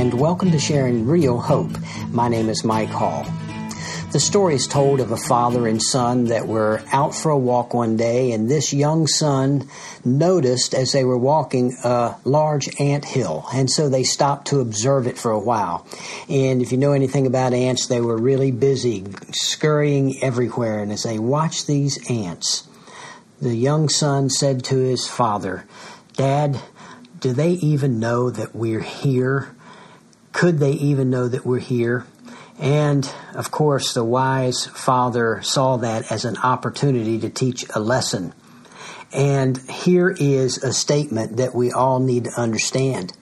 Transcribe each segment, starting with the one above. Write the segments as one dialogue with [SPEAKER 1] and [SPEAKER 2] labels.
[SPEAKER 1] and welcome to Sharing Real Hope. My name is Mike Hall. The story is told of a father and son that were out for a walk one day, and this young son noticed as they were walking a large ant hill, and so they stopped to observe it for a while. And if you know anything about ants, they were really busy scurrying everywhere, and as they watched these ants, the young son said to his father, Dad, do they even know that we're here? Could they even know that we're here? And of course, the wise father saw that as an opportunity to teach a lesson. And here is a statement that we all need to understand.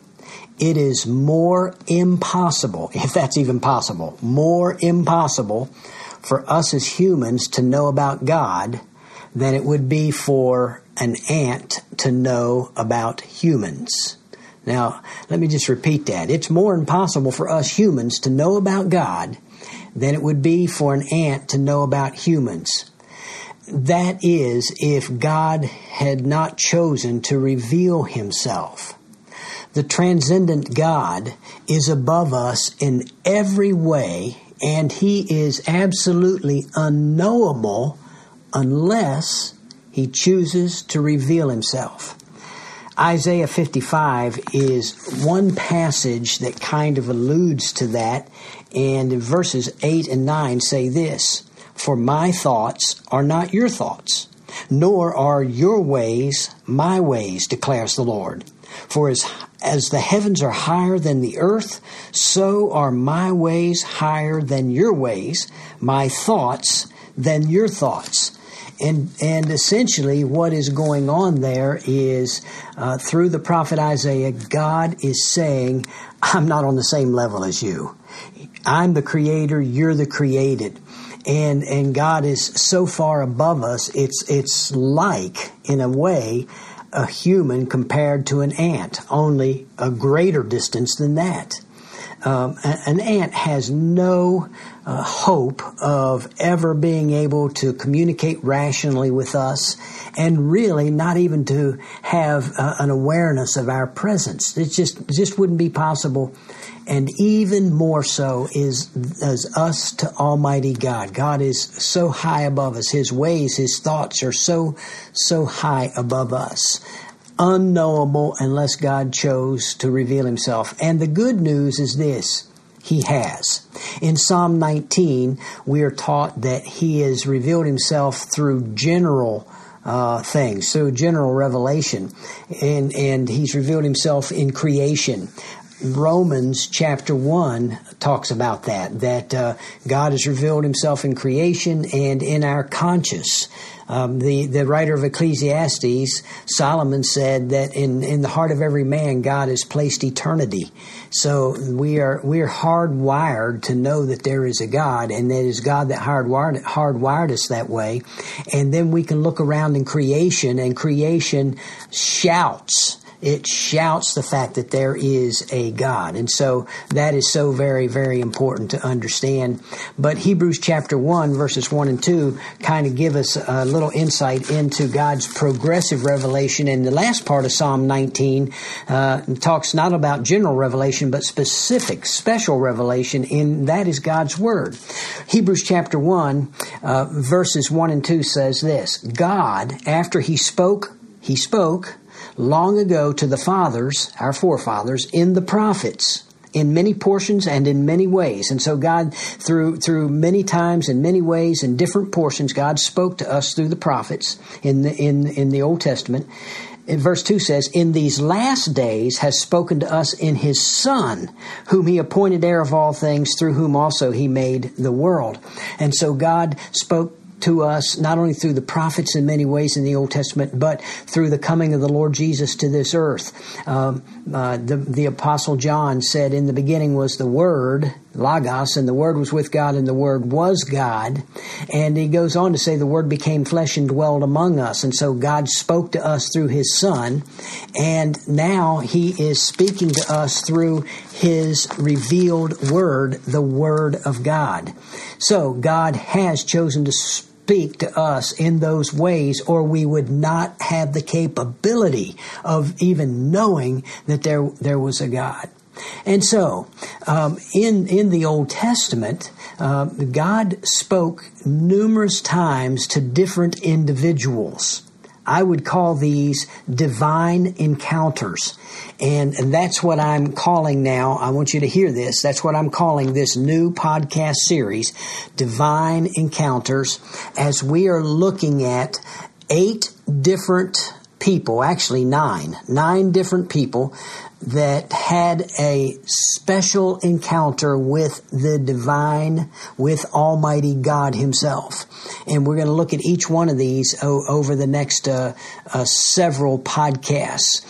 [SPEAKER 1] It is more impossible, if that's even possible, more impossible for us as humans to know about God than it would be for an ant to know about humans. Now, let me just repeat that. It's more impossible for us humans to know about God than it would be for an ant to know about humans. That is, if God had not chosen to reveal himself. The transcendent God is above us in every way, and he is absolutely unknowable unless he chooses to reveal himself. Isaiah 55 is one passage that kind of alludes to that, and verses 8 and 9 say this For my thoughts are not your thoughts, nor are your ways my ways, declares the Lord. For as, as the heavens are higher than the earth, so are my ways higher than your ways, my thoughts than your thoughts. And, and essentially, what is going on there is uh, through the prophet Isaiah, God is saying, I'm not on the same level as you. I'm the creator, you're the created. And, and God is so far above us, it's, it's like, in a way, a human compared to an ant, only a greater distance than that. Um, an ant has no uh, hope of ever being able to communicate rationally with us and really not even to have uh, an awareness of our presence. It just, just wouldn't be possible. And even more so is as us to Almighty God. God is so high above us. His ways, His thoughts are so, so high above us unknowable unless God chose to reveal himself. And the good news is this. He has. In Psalm 19, we are taught that he has revealed himself through general uh, things, through general revelation. And, and he's revealed himself in creation. Romans chapter 1 talks about that, that uh, God has revealed himself in creation and in our conscience. Um, the, the writer of Ecclesiastes, Solomon, said that in, in the heart of every man, God has placed eternity. So we are, we're hardwired to know that there is a God, and that is God that hardwired, hardwired us that way. And then we can look around in creation, and creation shouts it shouts the fact that there is a God. And so that is so very, very important to understand. But Hebrews chapter 1, verses 1 and 2 kind of give us a little insight into God's progressive revelation. And the last part of Psalm 19 uh, talks not about general revelation, but specific, special revelation, and that is God's Word. Hebrews chapter 1, uh, verses 1 and 2 says this God, after He spoke, He spoke, long ago to the fathers, our forefathers, in the prophets in many portions and in many ways. And so God, through through many times in many ways in different portions, God spoke to us through the prophets in the in in the Old Testament. In verse 2 says, In these last days has spoken to us in his Son, whom he appointed heir of all things, through whom also he made the world. And so God spoke to us not only through the prophets in many ways in the Old Testament, but through the coming of the Lord Jesus to this earth. Um, uh, the, the Apostle John said, In the beginning was the Word, Logos, and the Word was with God, and the Word was God. And he goes on to say, The Word became flesh and dwelled among us. And so God spoke to us through His Son, and now He is speaking to us through His revealed Word, the Word of God. So God has chosen to speak speak to us in those ways, or we would not have the capability of even knowing that there, there was a God. And so, um, in in the Old Testament, uh, God spoke numerous times to different individuals. I would call these divine encounters. And, and that's what I'm calling now. I want you to hear this. That's what I'm calling this new podcast series, Divine Encounters, as we are looking at eight different people, actually nine, nine different people that had a special encounter with the divine, with Almighty God Himself. And we're going to look at each one of these o- over the next uh, uh, several podcasts.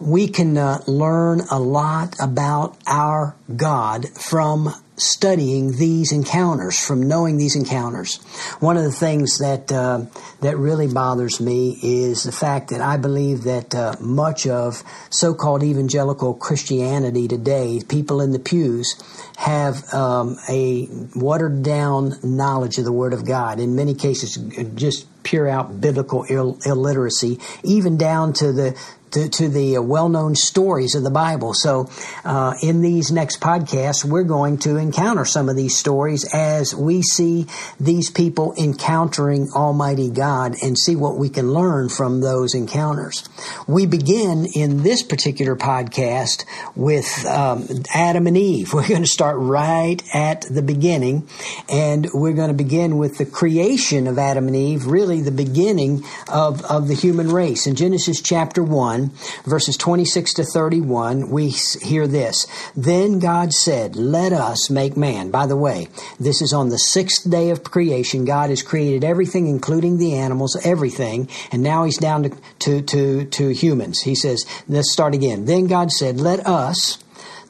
[SPEAKER 1] We can uh, learn a lot about our God from studying these encounters, from knowing these encounters. One of the things that uh, that really bothers me is the fact that I believe that uh, much of so-called evangelical Christianity today, people in the pews, have um, a watered down knowledge of the Word of God. In many cases, just pure out biblical Ill- illiteracy, even down to the to, to the uh, well known stories of the Bible. So, uh, in these next podcasts, we're going to encounter some of these stories as we see these people encountering Almighty God and see what we can learn from those encounters. We begin in this particular podcast with um, Adam and Eve. We're going to start right at the beginning, and we're going to begin with the creation of Adam and Eve, really the beginning of, of the human race. In Genesis chapter 1, 1, verses 26 to 31, we hear this. Then God said, Let us make man. By the way, this is on the sixth day of creation. God has created everything, including the animals, everything, and now he's down to, to, to, to humans. He says, Let's start again. Then God said, Let us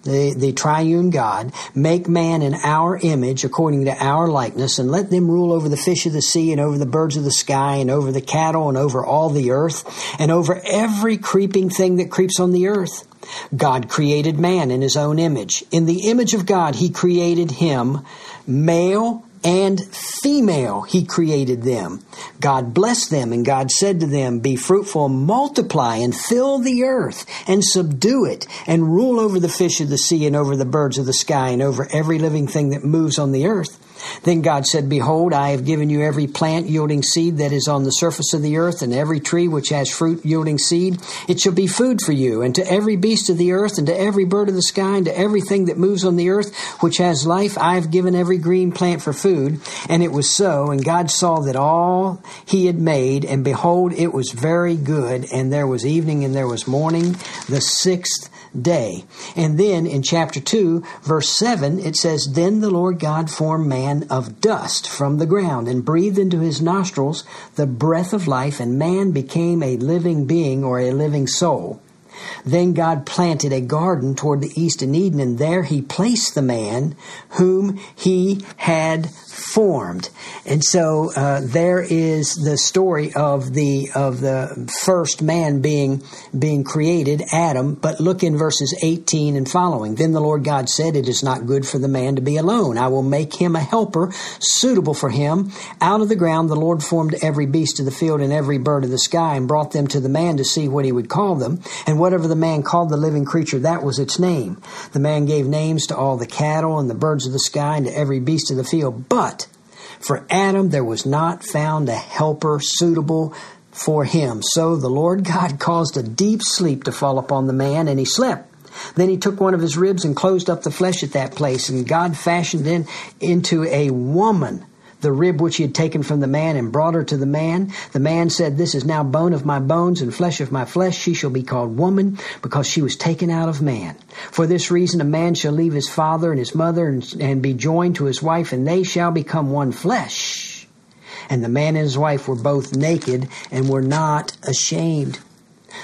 [SPEAKER 1] the, the triune God, make man in our image according to our likeness, and let them rule over the fish of the sea, and over the birds of the sky, and over the cattle, and over all the earth, and over every creeping thing that creeps on the earth. God created man in his own image. In the image of God, he created him, male and female he created them. God blessed them, and God said to them, Be fruitful, multiply, and fill the earth, and subdue it, and rule over the fish of the sea, and over the birds of the sky, and over every living thing that moves on the earth. Then God said, Behold, I have given you every plant yielding seed that is on the surface of the earth, and every tree which has fruit yielding seed. It shall be food for you, and to every beast of the earth, and to every bird of the sky, and to everything that moves on the earth, which has life, I have given every green plant for food. And it was so, and God saw that all he had made, and behold, it was very good. And there was evening, and there was morning, the sixth day. And then in chapter 2, verse 7, it says, Then the Lord God formed man of dust from the ground and breathed into his nostrils the breath of life, and man became a living being or a living soul. Then God planted a garden toward the east in Eden, and there he placed the man whom he had formed. And so uh, there is the story of the of the first man being being created, Adam. But look in verses 18 and following. Then the Lord God said, "It is not good for the man to be alone. I will make him a helper suitable for him. Out of the ground the Lord formed every beast of the field and every bird of the sky, and brought them to the man to see what he would call them. And whatever the man called the living creature, that was its name. The man gave names to all the cattle and the birds of the sky and to every beast of the field. But for Adam, there was not found a helper suitable for him. So the Lord God caused a deep sleep to fall upon the man, and he slept. Then he took one of his ribs and closed up the flesh at that place, and God fashioned in into a woman the rib which he had taken from the man and brought her to the man. The man said, This is now bone of my bones and flesh of my flesh. She shall be called woman because she was taken out of man. For this reason, a man shall leave his father and his mother and, and be joined to his wife, and they shall become one flesh. And the man and his wife were both naked and were not ashamed.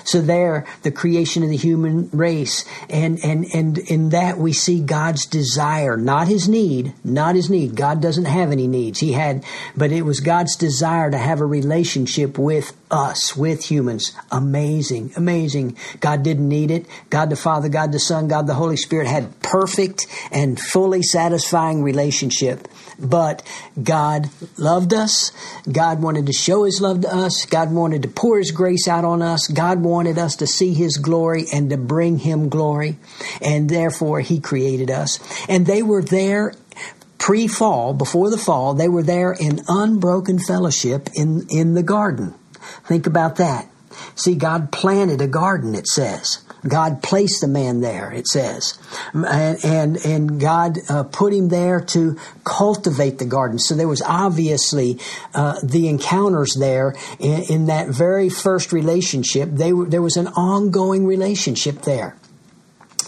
[SPEAKER 1] So there, the creation of the human race, and and and in that we see God's desire, not His need, not His need. God doesn't have any needs. He had, but it was God's desire to have a relationship with us, with humans. Amazing, amazing. God didn't need it. God the Father, God the Son, God the Holy Spirit had perfect and fully satisfying relationship. But God loved us. God wanted to show His love to us. God wanted to pour His grace out on us. God God wanted us to see His glory and to bring Him glory, and therefore He created us. And they were there pre-fall, before the fall, they were there in unbroken fellowship in, in the garden. Think about that. See, God planted a garden, it says. God placed the man there, it says. And, and, and God uh, put him there to cultivate the garden. So there was obviously uh, the encounters there in, in, that very first relationship. They were, there was an ongoing relationship there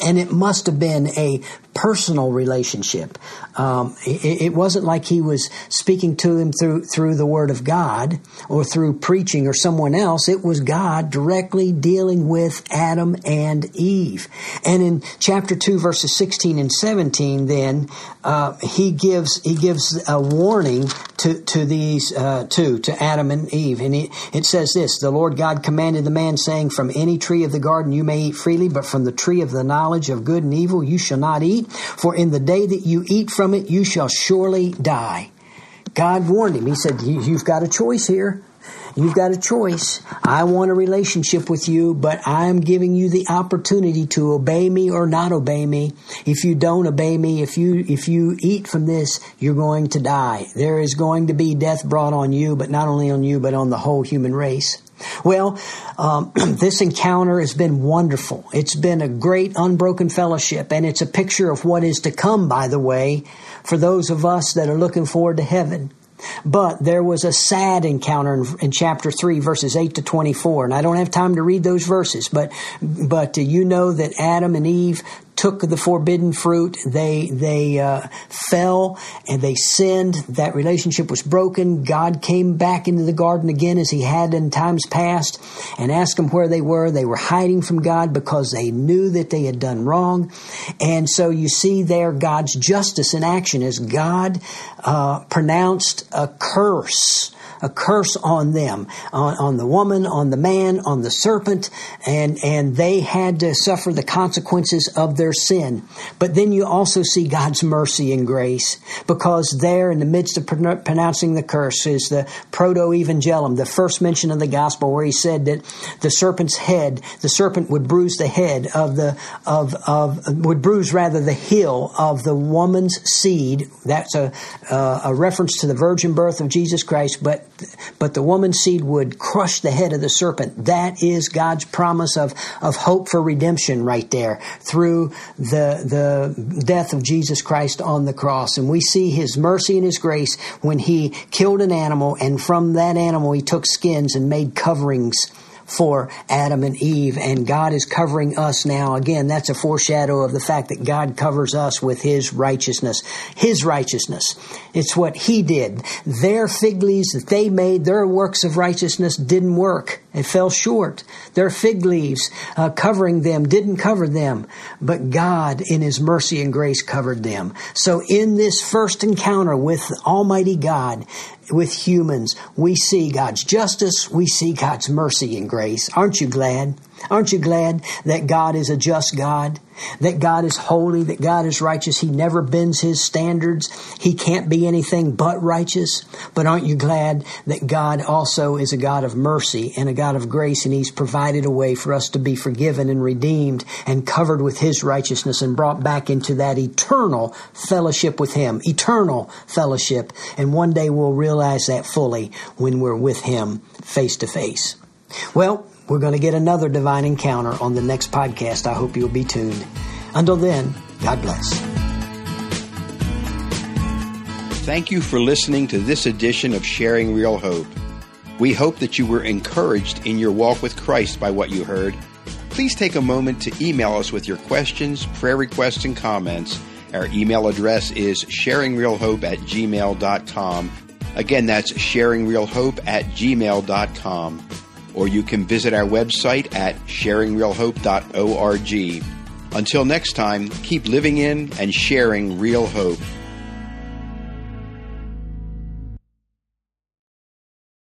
[SPEAKER 1] and it must have been a personal relationship. Um, it, it, wasn't like he was speaking to him through through the Word of God or through preaching or someone else. It was God directly dealing with Adam and Eve. And in chapter two, verses sixteen and seventeen, then uh, he gives he gives a warning to to these uh, two to Adam and Eve, and he, it says this: the Lord God commanded the man, saying, "From any tree of the garden you may eat freely, but from the tree of the knowledge of good and evil you shall not eat." For in the day that you eat from it, you shall surely die. God warned him. He said, You've got a choice here. You've got a choice. I want a relationship with you, but I'm giving you the opportunity to obey me or not obey me. If you don't obey me, if you if you eat from this, you're going to die. There is going to be death brought on you, but not only on you, but on the whole human race. Well, um, this encounter has been wonderful. It's been a great unbroken fellowship, and it's a picture of what is to come, by the way, for those of us that are looking forward to heaven. But there was a sad encounter in, in, chapter 3, verses 8 to 24. And I don't have time to read those verses, but, but uh, you know that Adam and Eve took the forbidden fruit. They they uh, fell and they sinned. That relationship was broken. God came back into the garden again as He had in times past, and asked them where they were. They were hiding from God because they knew that they had done wrong. And so you see there God's justice in action as God uh, pronounced a curse a curse on them, on, on the woman, on the man, on the serpent, and, and they had to suffer the consequences of their sin. But then you also see God's mercy and grace because there in the midst of pronouncing the curse is the proto-evangelium, the first mention of the gospel where he said that the serpent's head, the serpent would bruise the head of the, of, of, would bruise rather the heel of the woman's seed. That's a, uh, a reference to the virgin birth of Jesus Christ, but but the woman's seed would crush the head of the serpent. That is God's promise of, of hope for redemption right there through the, the death of Jesus Christ on the cross. And we see his mercy and his grace when he killed an animal and from that animal he took skins and made coverings for Adam and Eve, and God is covering us now. Again, that's a foreshadow of the fact that God covers us with His righteousness. His righteousness. It's what He did. Their fig leaves that they made, their works of righteousness didn't work. It fell short. Their fig leaves uh, covering them didn't cover them, but God, in His mercy and grace, covered them. So, in this first encounter with Almighty God, with humans, we see God's justice, we see God's mercy and grace. Aren't you glad? Aren't you glad that God is a just God? That God is holy, that God is righteous. He never bends his standards. He can't be anything but righteous. But aren't you glad that God also is a God of mercy and a God of grace and he's provided a way for us to be forgiven and redeemed and covered with his righteousness and brought back into that eternal fellowship with him, eternal fellowship. And one day we'll realize that fully when we're with him face to face. Well, we're going to get another divine encounter on the next podcast. I hope you'll be tuned. Until then, God bless.
[SPEAKER 2] Thank you for listening to this edition of Sharing Real Hope. We hope that you were encouraged in your walk with Christ by what you heard. Please take a moment to email us with your questions, prayer requests, and comments. Our email address is sharingrealhope at gmail.com. Again, that's sharingrealhope at gmail.com or you can visit our website at sharingrealhope.org. Until next time, keep living in and sharing real hope.